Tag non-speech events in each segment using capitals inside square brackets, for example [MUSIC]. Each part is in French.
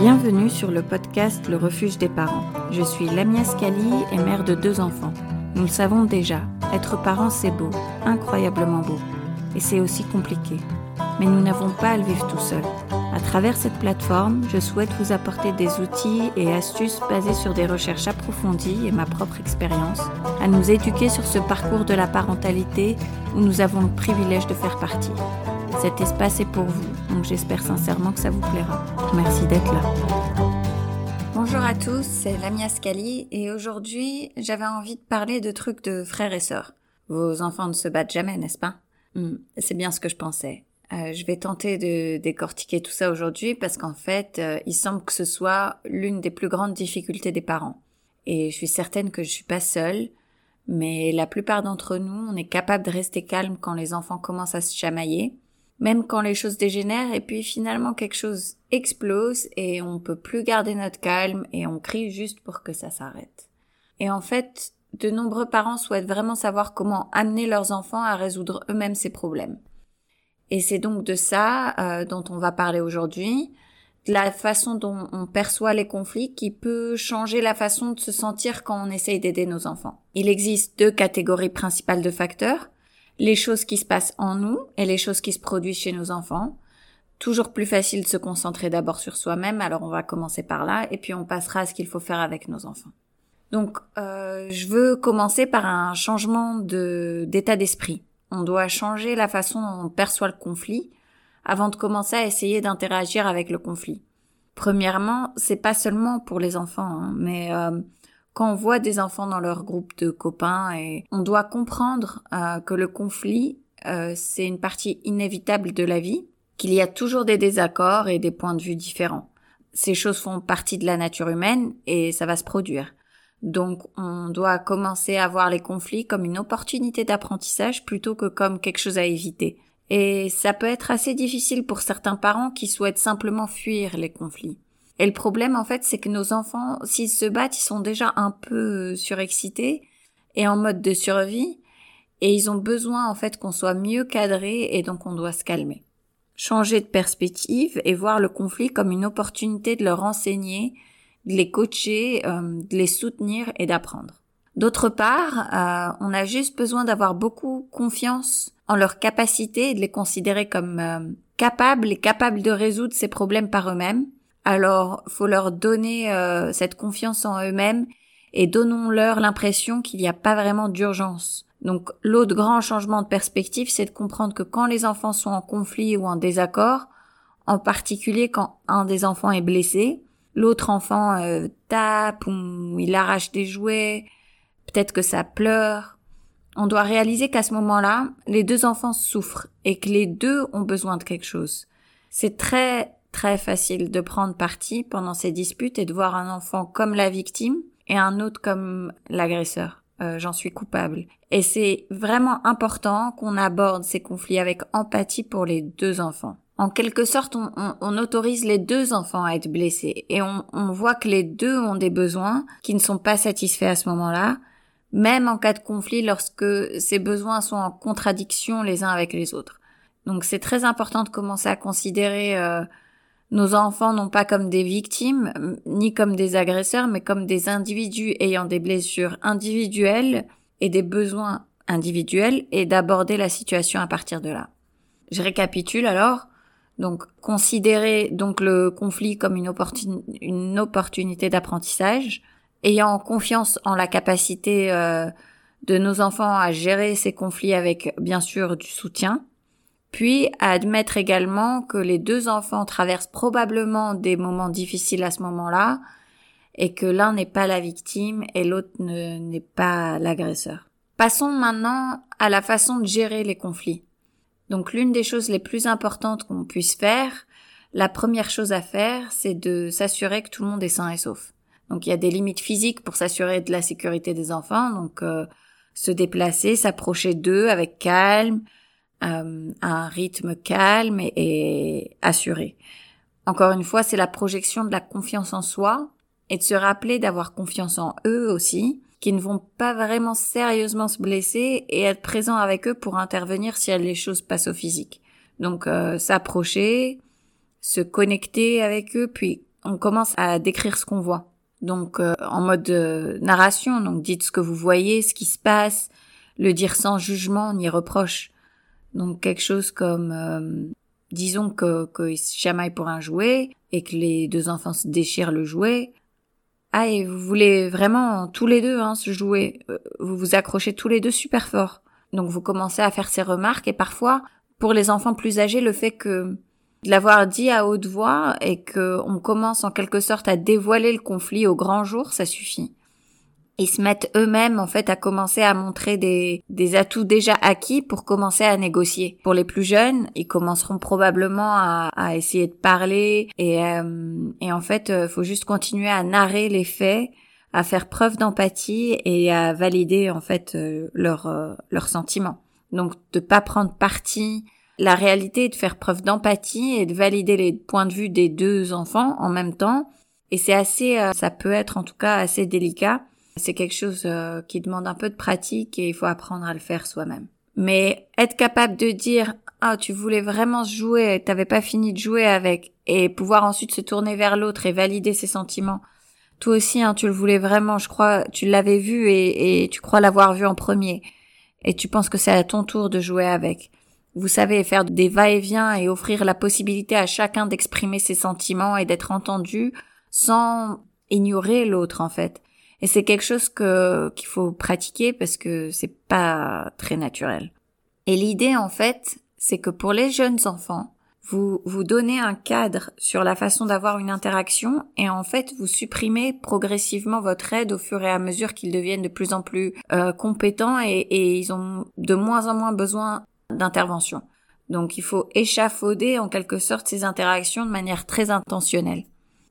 Bienvenue sur le podcast Le refuge des parents. Je suis Lamia Scali et mère de deux enfants. Nous le savons déjà, être parent c'est beau, incroyablement beau. Et c'est aussi compliqué. Mais nous n'avons pas à le vivre tout seul. À travers cette plateforme, je souhaite vous apporter des outils et astuces basés sur des recherches approfondies et ma propre expérience, à nous éduquer sur ce parcours de la parentalité où nous avons le privilège de faire partie. Cet espace est pour vous, donc j'espère sincèrement que ça vous plaira. Merci d'être là. Bonjour à tous, c'est Lamia Scali et aujourd'hui j'avais envie de parler de trucs de frères et sœurs. Vos enfants ne se battent jamais, n'est-ce pas? Hmm, C'est bien ce que je pensais. Euh, je vais tenter de décortiquer tout ça aujourd'hui parce qu'en fait, euh, il semble que ce soit l'une des plus grandes difficultés des parents. Et je suis certaine que je suis pas seule, mais la plupart d'entre nous, on est capable de rester calme quand les enfants commencent à se chamailler même quand les choses dégénèrent et puis finalement quelque chose explose et on peut plus garder notre calme et on crie juste pour que ça s'arrête. Et en fait, de nombreux parents souhaitent vraiment savoir comment amener leurs enfants à résoudre eux-mêmes ces problèmes. Et c'est donc de ça euh, dont on va parler aujourd'hui, de la façon dont on perçoit les conflits qui peut changer la façon de se sentir quand on essaye d'aider nos enfants. Il existe deux catégories principales de facteurs les choses qui se passent en nous et les choses qui se produisent chez nos enfants. Toujours plus facile de se concentrer d'abord sur soi-même, alors on va commencer par là, et puis on passera à ce qu'il faut faire avec nos enfants. Donc, euh, je veux commencer par un changement de d'état d'esprit. On doit changer la façon dont on perçoit le conflit avant de commencer à essayer d'interagir avec le conflit. Premièrement, c'est pas seulement pour les enfants, hein, mais euh, quand on voit des enfants dans leur groupe de copains et on doit comprendre euh, que le conflit euh, c'est une partie inévitable de la vie, qu'il y a toujours des désaccords et des points de vue différents. Ces choses font partie de la nature humaine et ça va se produire. Donc on doit commencer à voir les conflits comme une opportunité d'apprentissage plutôt que comme quelque chose à éviter. Et ça peut être assez difficile pour certains parents qui souhaitent simplement fuir les conflits. Et le problème, en fait, c'est que nos enfants, s'ils se battent, ils sont déjà un peu surexcités et en mode de survie, et ils ont besoin, en fait, qu'on soit mieux cadré, et donc on doit se calmer. Changer de perspective et voir le conflit comme une opportunité de leur enseigner, de les coacher, euh, de les soutenir et d'apprendre. D'autre part, euh, on a juste besoin d'avoir beaucoup confiance en leur capacité et de les considérer comme euh, capables et capables de résoudre ces problèmes par eux-mêmes alors, faut leur donner euh, cette confiance en eux-mêmes et donnons-leur l'impression qu'il n'y a pas vraiment d'urgence. Donc, l'autre grand changement de perspective, c'est de comprendre que quand les enfants sont en conflit ou en désaccord, en particulier quand un des enfants est blessé, l'autre enfant euh, tape ou il arrache des jouets, peut-être que ça pleure. On doit réaliser qu'à ce moment-là, les deux enfants souffrent et que les deux ont besoin de quelque chose. C'est très très facile de prendre parti pendant ces disputes et de voir un enfant comme la victime et un autre comme l'agresseur. Euh, J'en suis coupable. Et c'est vraiment important qu'on aborde ces conflits avec empathie pour les deux enfants. En quelque sorte, on, on, on autorise les deux enfants à être blessés et on, on voit que les deux ont des besoins qui ne sont pas satisfaits à ce moment-là, même en cas de conflit lorsque ces besoins sont en contradiction les uns avec les autres. Donc c'est très important de commencer à considérer euh, nos enfants non pas comme des victimes, ni comme des agresseurs, mais comme des individus ayant des blessures individuelles et des besoins individuels et d'aborder la situation à partir de là. Je récapitule alors. Donc, considérer donc le conflit comme une, opportunité d'apprentissage, ayant confiance en la capacité euh, de nos enfants à gérer ces conflits avec bien sûr du soutien, puis à admettre également que les deux enfants traversent probablement des moments difficiles à ce moment-là, et que l'un n'est pas la victime et l'autre n'est pas l'agresseur. Passons maintenant à la façon de gérer les conflits. Donc l'une des choses les plus importantes qu'on puisse faire, la première chose à faire, c'est de s'assurer que tout le monde est sain et sauf. Donc il y a des limites physiques pour s'assurer de la sécurité des enfants, donc euh, se déplacer, s'approcher d'eux avec calme, euh, un rythme calme et, assuré. Encore une fois, c'est la projection de la confiance en soi et de se rappeler d'avoir confiance en eux aussi, qui ne vont pas vraiment sérieusement se blesser et être présent avec eux pour intervenir si les choses passent au physique. Donc euh, s'approcher, se connecter avec eux, puis on commence à décrire ce qu'on voit. Donc euh, en mode euh, narration, donc dites ce que vous voyez, ce qui se passe, le dire sans jugement ni reproche. Donc quelque chose comme euh, disons que qu'ils se chamaillent pour un jouet et que les deux enfants se déchirent le jouet. Ah et vous voulez vraiment tous les deux hein, se jouer, vous vous accrochez tous les deux super fort. Donc vous commencez à faire ces remarques et parfois pour les enfants plus âgés le fait que de l'avoir dit à haute voix et que on commence en quelque sorte à dévoiler le conflit au grand jour, ça suffit. Ils se mettent eux-mêmes en fait à commencer à montrer des, des atouts déjà acquis pour commencer à négocier. Pour les plus jeunes, ils commenceront probablement à, à essayer de parler et, euh, et en fait, euh, faut juste continuer à narrer les faits, à faire preuve d'empathie et à valider en fait euh, leurs leurs sentiments. Donc de pas prendre parti la réalité est de faire preuve d'empathie et de valider les points de vue des deux enfants en même temps. Et c'est assez, euh, ça peut être en tout cas assez délicat. C'est quelque chose euh, qui demande un peu de pratique et il faut apprendre à le faire soi-même. Mais être capable de dire ah tu voulais vraiment jouer, t'avais pas fini de jouer avec et pouvoir ensuite se tourner vers l'autre et valider ses sentiments. Toi aussi, hein, tu le voulais vraiment, je crois, tu l'avais vu et, et tu crois l'avoir vu en premier. Et tu penses que c'est à ton tour de jouer avec. Vous savez faire des va-et-vient et offrir la possibilité à chacun d'exprimer ses sentiments et d'être entendu sans ignorer l'autre en fait. Et c'est quelque chose que qu'il faut pratiquer parce que c'est pas très naturel. Et l'idée en fait, c'est que pour les jeunes enfants, vous vous donnez un cadre sur la façon d'avoir une interaction et en fait vous supprimez progressivement votre aide au fur et à mesure qu'ils deviennent de plus en plus euh, compétents et, et, ils ont de moins en moins besoin d'intervention. Donc il faut échafauder en quelque sorte ces interactions de manière très intentionnelle.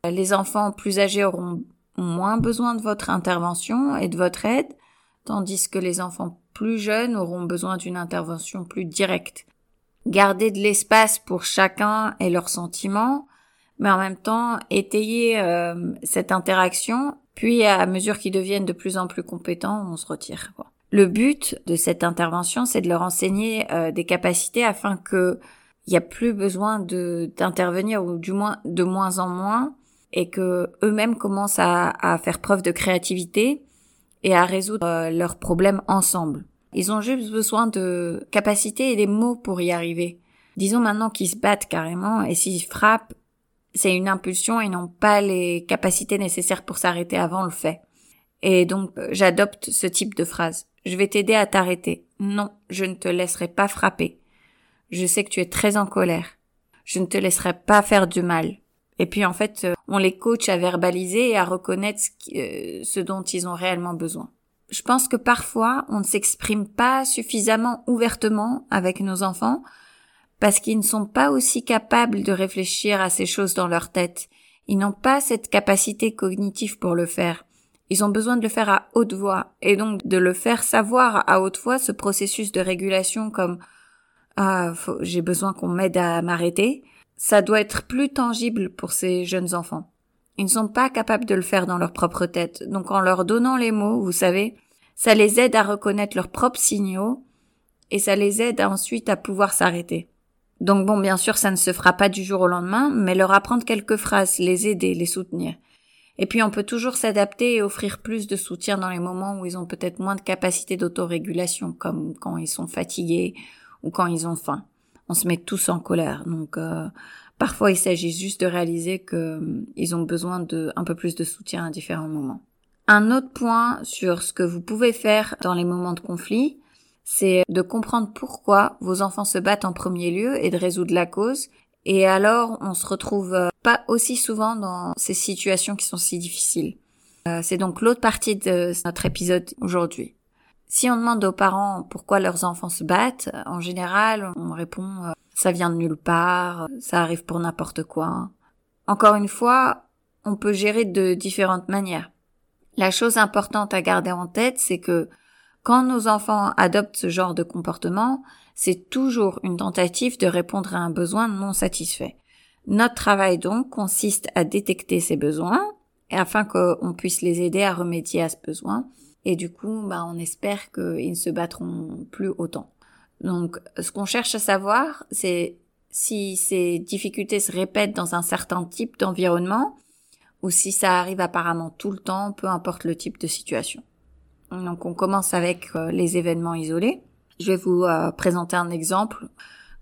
Les enfants plus âgés auront moins besoin de votre intervention et de votre aide, tandis que les enfants plus jeunes auront besoin d'une intervention plus directe. Gardez de l'espace pour chacun et leurs sentiments, mais en même temps étayer euh, cette interaction, puis à mesure qu'ils deviennent de plus en plus compétents, on se retire. Quoi. Le but de cette intervention, c'est de leur enseigner euh, des capacités afin que il n'y a plus besoin d'intervenir ou du moins de moins en moins et que eux-mêmes commencent à, faire preuve de créativité et à résoudre euh, leurs problèmes ensemble. Ils ont juste besoin de capacités et des mots pour y arriver. Disons maintenant qu'ils se battent carrément et s'ils frappent, c'est une impulsion et n'ont pas les capacités nécessaires pour s'arrêter avant le fait. Et donc j'adopte ce type de phrase. Je vais t'aider à t'arrêter. Non, je ne te laisserai pas frapper. Je sais que tu es très en colère. Je ne te laisserai pas faire du mal. Et puis en fait, euh, on les coach à verbaliser et à reconnaître euh, ce, dont ils ont réellement besoin. Je pense que parfois, on ne s'exprime pas suffisamment ouvertement avec nos enfants parce qu'ils ne sont pas aussi capables de réfléchir à ces choses dans leur tête. Ils n'ont pas cette capacité cognitive pour le faire. Ils ont besoin de le faire à haute voix et donc de le faire savoir à haute voix ce processus de régulation comme ah j'ai besoin qu'on m'aide à m'arrêter. Ça doit être plus tangible pour ces jeunes enfants. Ils ne sont pas capables de le faire dans leur propre tête. Donc en leur donnant les mots, vous savez, ça les aide à reconnaître leurs propres signaux et ça les aide ensuite à pouvoir s'arrêter. Donc bon, bien sûr, ça ne se fera pas du jour au lendemain, mais leur apprendre quelques phrases, les aider, les soutenir. Et puis on peut toujours s'adapter et offrir plus de soutien dans les moments où ils ont peut-être moins de capacité d'autorégulation, comme quand ils sont fatigués ou quand ils ont faim. On se met tous en colère, donc euh, parfois il s'agit juste de réaliser qu'ils euh, ont besoin de un peu plus de soutien à différents moments. Un autre point sur ce que vous pouvez faire dans les moments de conflit, c'est de comprendre pourquoi vos enfants se battent en premier lieu et de résoudre la cause. Et alors, on se retrouve euh, pas aussi souvent dans ces situations qui sont si difficiles. Euh, c'est donc l'autre partie de notre épisode aujourd'hui. Si on demande aux parents pourquoi leurs enfants se battent, en général, on répond euh, ça vient de nulle part, ça arrive pour n'importe quoi. Encore une fois, on peut gérer de différentes manières. La chose importante à garder en tête, c'est que quand nos enfants adoptent ce genre de comportement, c'est toujours une tentative de répondre à un besoin non satisfait. Notre travail donc consiste à détecter ces besoins et afin qu'on puisse les aider à remédier à ce besoin. Et du coup, bah, on espère qu'ils ne se battront plus autant. Donc, ce qu'on cherche à savoir, c'est si ces difficultés se répètent dans un certain type d'environnement ou si ça arrive apparemment tout le temps, peu importe le type de situation. Donc on commence avec euh, les événements isolés. Je vais vous euh, présenter un exemple.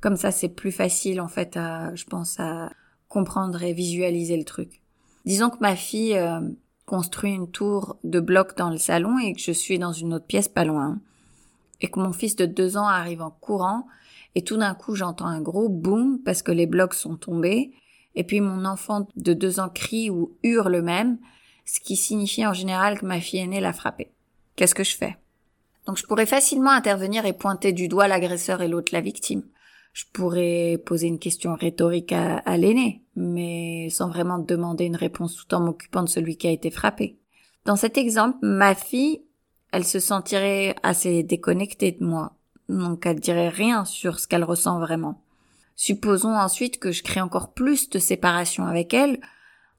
Comme ça, c'est plus facile en fait, à, je pense, à comprendre et visualiser le truc. Disons que ma fille euh, construit une tour de blocs dans le salon et que je suis dans une autre pièce pas loin. Et que mon fils de deux ans arrive en courant et tout d'un coup j'entends un gros boom parce que les blocs sont tombés et puis mon enfant de deux ans crie ou hurle même, ce qui signifie en général que ma fille aînée l'a frappé. Qu'est-ce que je fais? Donc je pourrais facilement intervenir et pointer du doigt l'agresseur et l'autre la victime. Je pourrais poser une question rhétorique à, l'aîné, mais sans vraiment demander une réponse tout en m'occupant de celui qui a été frappé. Dans cet exemple, ma fille, elle se sentirait assez déconnectée de moi, donc elle dirait rien sur ce qu'elle ressent vraiment. Supposons ensuite que je crée encore plus de séparation avec elle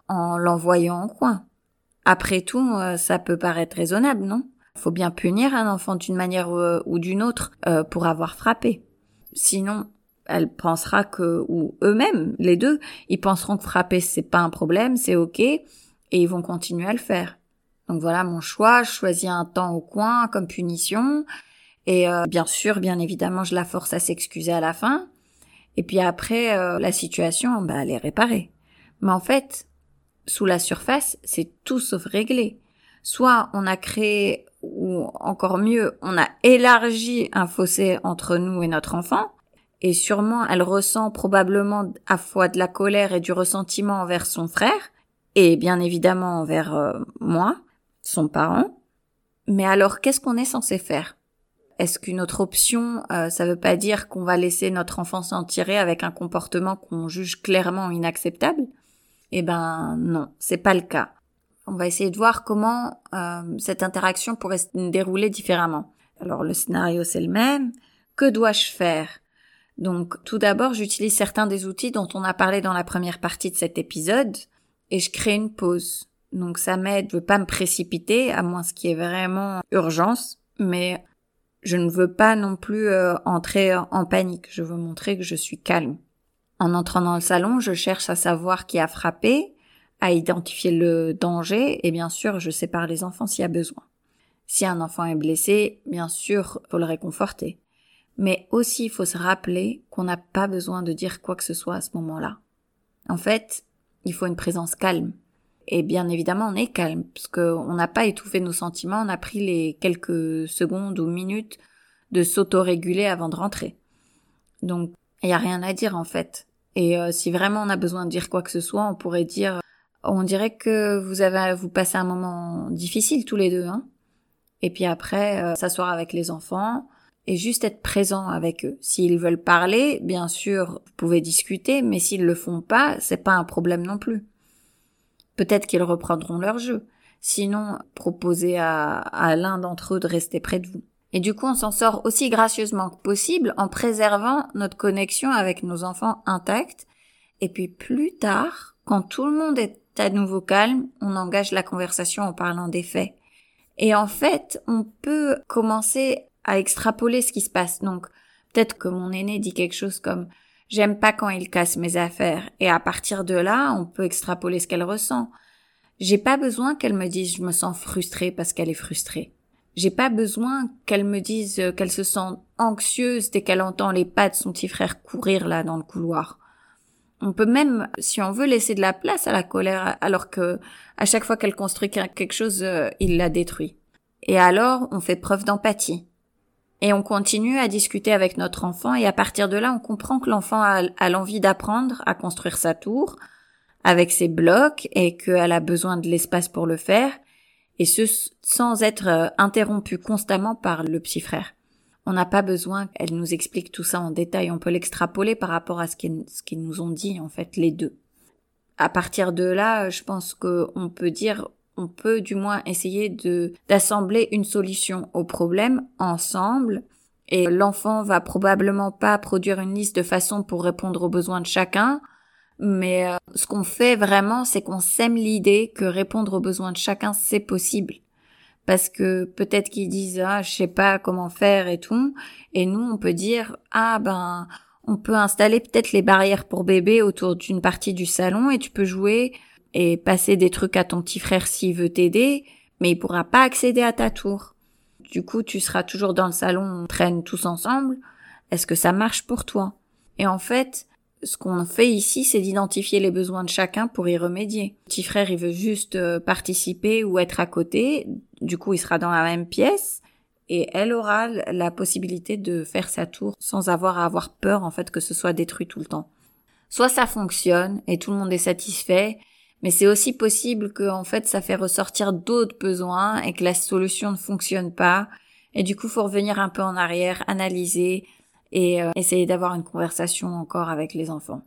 en l'envoyant en coin. Après tout, euh, ça peut paraître raisonnable, non? Faut bien punir un enfant d'une manière euh, ou d'une autre euh, pour avoir frappé. Sinon, elle pensera que, ou eux-mêmes, les deux, ils penseront que frapper c'est pas un problème, c'est ok, et ils vont continuer à le faire. Donc voilà mon choix, je choisis un temps au coin comme punition, et bien sûr, bien évidemment, je la force à s'excuser à la fin, et puis après, euh, la situation, bah, elle est réparée. Mais en fait, sous la surface, c'est tout sauf réglé. Soit on a créé, ou encore mieux, on a élargi un fossé entre nous et notre enfant, et sûrement elle ressent probablement à fois de la colère et du ressentiment envers son frère, et bien évidemment envers euh, moi, son parent. Mais alors qu'est-ce qu'on est censé faire? Est-ce qu'une autre option, euh, ça veut pas dire qu'on va laisser notre enfant s'en tirer avec un comportement qu'on juge clairement inacceptable? Eh ben non, c'est pas le cas. On va essayer de voir comment euh, cette interaction pourrait se dérouler différemment. Alors le scénario c'est le même. Que dois-je faire? Donc tout d'abord, j'utilise certains des outils dont on a parlé dans la première partie de cet épisode et je crée une pause. Donc ça m'aide, je veux pas me précipiter, à moins ce qui est vraiment urgence, mais je ne veux pas non plus euh, entrer en panique, je veux montrer que je suis calme. En entrant dans le salon, je cherche à savoir qui a frappé, à identifier le danger et bien sûr, je sépare les enfants s'il y a besoin. Si un enfant est blessé, bien sûr, faut le réconforter. Mais aussi, il faut se rappeler qu'on n'a pas besoin de dire quoi que ce soit à ce moment-là. En fait, il faut une présence calme. Et bien évidemment, on est calme, parce qu'on n'a pas étouffé nos sentiments, on a pris les quelques secondes ou minutes de s'autoréguler avant de rentrer. Donc, il n'y a rien à dire en fait. Et euh, si vraiment on a besoin de dire quoi que ce soit, on pourrait dire, on dirait que vous avez, vous passez un moment difficile tous les deux, hein. Et puis après, euh, s'asseoir avec les enfants et juste être présent avec eux. S'ils veulent parler, bien sûr, vous pouvez discuter, mais s'ils le font pas, c'est pas un problème non plus. Peut-être qu'ils reprendront leur jeu. Sinon, proposez à, à l'un d'entre eux de rester près de vous. Et du coup, on s'en sort aussi gracieusement que possible en préservant notre connexion avec nos enfants intacts. Et puis plus tard, quand tout le monde est à nouveau calme, on engage la conversation en parlant des faits. Et en fait, on peut commencer à extrapoler ce qui se passe. Donc, peut-être que mon aîné dit quelque chose comme J'aime pas quand il casse mes affaires. Et à partir de là, on peut extrapoler ce qu'elle ressent. J'ai pas besoin qu'elle me dise je me sens frustrée parce qu'elle est frustrée. J'ai pas besoin qu'elle me dise qu'elle se sent anxieuse dès qu'elle entend les pas de son petit frère courir là dans le couloir. On peut même, si on veut, laisser de la place à la colère, alors que à chaque fois qu'elle construit quelque chose, euh, il la détruit. Et alors, on fait preuve d'empathie. Et on continue à discuter avec notre enfant et à partir de là, on comprend que l'enfant a, l'envie d'apprendre à construire sa tour avec ses blocs et qu'elle a besoin de l'espace pour le faire et ce sans être euh, interrompu constamment par le petit frère. On n'a pas besoin qu'elle nous explique tout ça en détail, on peut l'extrapoler par rapport à ce qu'ils nous ont dit en fait les deux. À partir de là, je pense qu'on peut dire on peut du moins essayer de d'assembler une solution au problème ensemble et l'enfant va probablement pas produire une liste de façons pour répondre aux besoins de chacun, mais euh, ce qu'on fait vraiment, c'est qu'on sème l'idée que répondre aux besoins de chacun, c'est possible. Parce que peut-être qu'ils disent ah je sais pas comment faire et tout, et nous on peut dire ah ben on peut installer peut-être les barrières pour bébé autour d'une partie du salon et tu peux jouer et passer des trucs à ton petit frère s'il veut t'aider, mais il pourra pas accéder à ta tour. Du coup, tu seras toujours dans le salon, on traîne tous ensemble. Est-ce que ça marche pour toi? Et en fait, ce qu'on fait ici, c'est d'identifier les besoins de chacun pour y remédier. Petit frère, il veut juste euh, participer ou être à côté. Du coup, il sera dans la même pièce et elle aura la possibilité de faire sa tour sans avoir à avoir peur en fait que ce soit détruit tout le temps. Soit ça fonctionne et tout le monde est satisfait, mais c'est aussi possible que en fait ça fait ressortir d'autres besoins et que la solution ne fonctionne pas et du coup faut revenir un peu en arrière, analyser et euh, essayer d'avoir une conversation encore avec les enfants.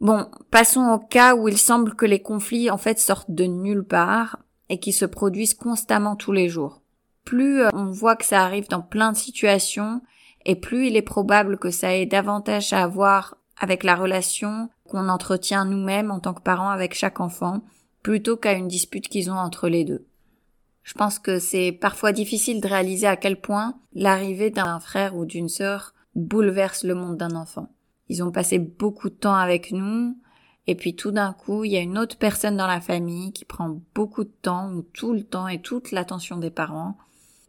Bon, passons au cas où il semble que les conflits en fait sortent de nulle part et qui se produisent constamment tous les jours. Plus euh, on voit que ça arrive dans plein de situations et plus il est probable que ça ait davantage à voir avec la relation qu'on entretient nous-mêmes en tant que parents avec chaque enfant, plutôt qu'à une dispute qu'ils ont entre les deux. Je pense que c'est parfois difficile de réaliser à quel point l'arrivée d'un frère ou d'une sœur bouleverse le monde d'un enfant. Ils ont passé beaucoup de temps avec nous, et puis tout d'un coup, il y a une autre personne dans la famille qui prend beaucoup de temps, ou tout le temps et toute l'attention des parents.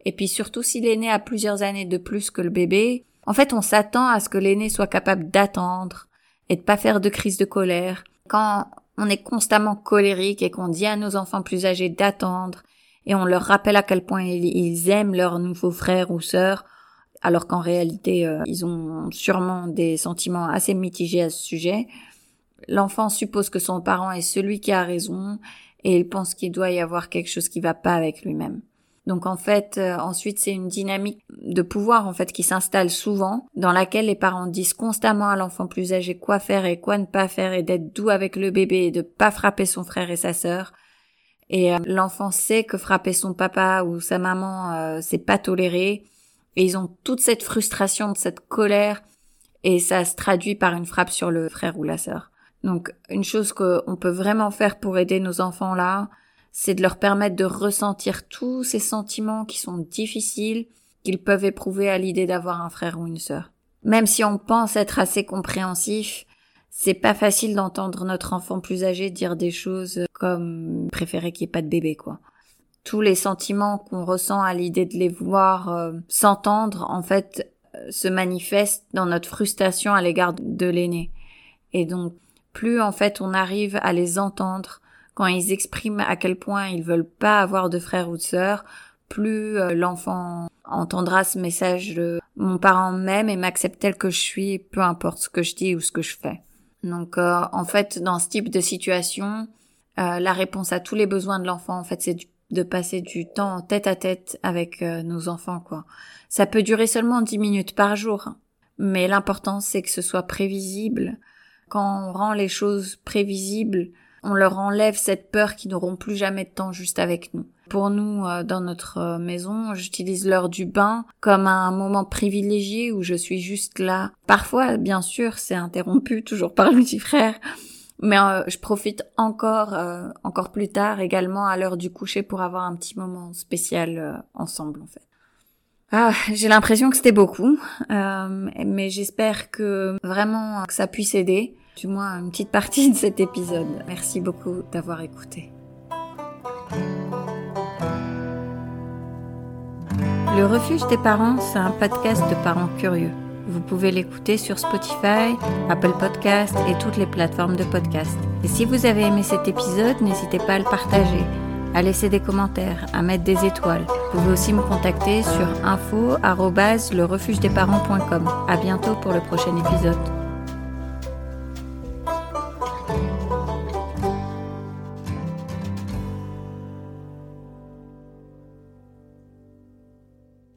Et puis surtout s'il est né à plusieurs années de plus que le bébé, en fait, on s'attend à ce que l'aîné soit capable d'attendre et de pas faire de crise de colère. Quand on est constamment colérique et qu'on dit à nos enfants plus âgés d'attendre et on leur rappelle à quel point ils aiment leur nouveau frère ou sœur, alors qu'en réalité, euh, ils ont sûrement des sentiments assez mitigés à ce sujet. L'enfant suppose que son parent est celui qui a raison et il pense qu'il doit y avoir quelque chose qui va pas avec lui-même. Donc en fait, euh, ensuite c'est une dynamique de pouvoir en fait qui s'installe souvent, dans laquelle les parents disent constamment à l'enfant plus âgé quoi faire et quoi ne pas faire et d'être doux avec le bébé et de pas frapper son frère et sa sœur. Et euh, l'enfant sait que frapper son papa ou sa maman euh, c'est pas toléré et ils ont toute cette frustration, cette colère et ça se traduit par une frappe sur le frère ou la sœur. Donc une chose qu'on peut vraiment faire pour aider nos enfants là, c'est de leur permettre de ressentir tous ces sentiments qui sont difficiles, qu'ils peuvent éprouver à l'idée d'avoir un frère ou une sœur. Même si on pense être assez compréhensif, c'est pas facile d'entendre notre enfant plus âgé dire des choses comme préférer qu'il n'y ait pas de bébé, quoi. Tous les sentiments qu'on ressent à l'idée de les voir euh, s'entendre, en fait, euh, se manifestent dans notre frustration à l'égard de l'aîné. Et donc, plus en fait on arrive à les entendre, quand ils expriment à quel point ils veulent pas avoir de frère ou de sœur, plus euh, l'enfant entendra ce message de mon parent m'aime et m'accepte tel que je suis, peu importe ce que je dis ou ce que je fais. Donc euh, en fait, dans ce type de situation, euh, la réponse à tous les besoins de l'enfant, en fait, c'est de passer du temps tête à tête avec nos enfants, quoi. Ça peut durer seulement dix minutes par jour, mais l'important c'est que ce soit prévisible. Quand on rend les choses prévisibles, on leur enlève cette peur qu'ils n'auront plus jamais de temps juste avec nous. Pour nous, euh, dans notre euh, maison, j'utilise l'heure du bain comme un moment privilégié où je suis juste là. Parfois, bien sûr, c'est interrompu [LAUGHS] toujours par le petit frère, mais euh, je profite encore, encore plus tard également à l'heure du coucher pour avoir un petit moment spécial ensemble en fait. Ah, j'ai l'impression que c'était beaucoup, mais j'espère que vraiment que ça puisse aider du moins une petite partie de cet épisode. Merci beaucoup d'avoir écouté. Le refuge des parents, c'est un podcast de parents curieux. Vous pouvez l'écouter sur Spotify, Apple Podcast et toutes les plateformes de podcast. Et si vous avez aimé cet épisode, n'hésitez pas à le partager, à laisser des commentaires, à mettre des étoiles. Vous pouvez aussi me contacter sur info@lerefugedesparents.com. À bientôt pour le prochain épisode.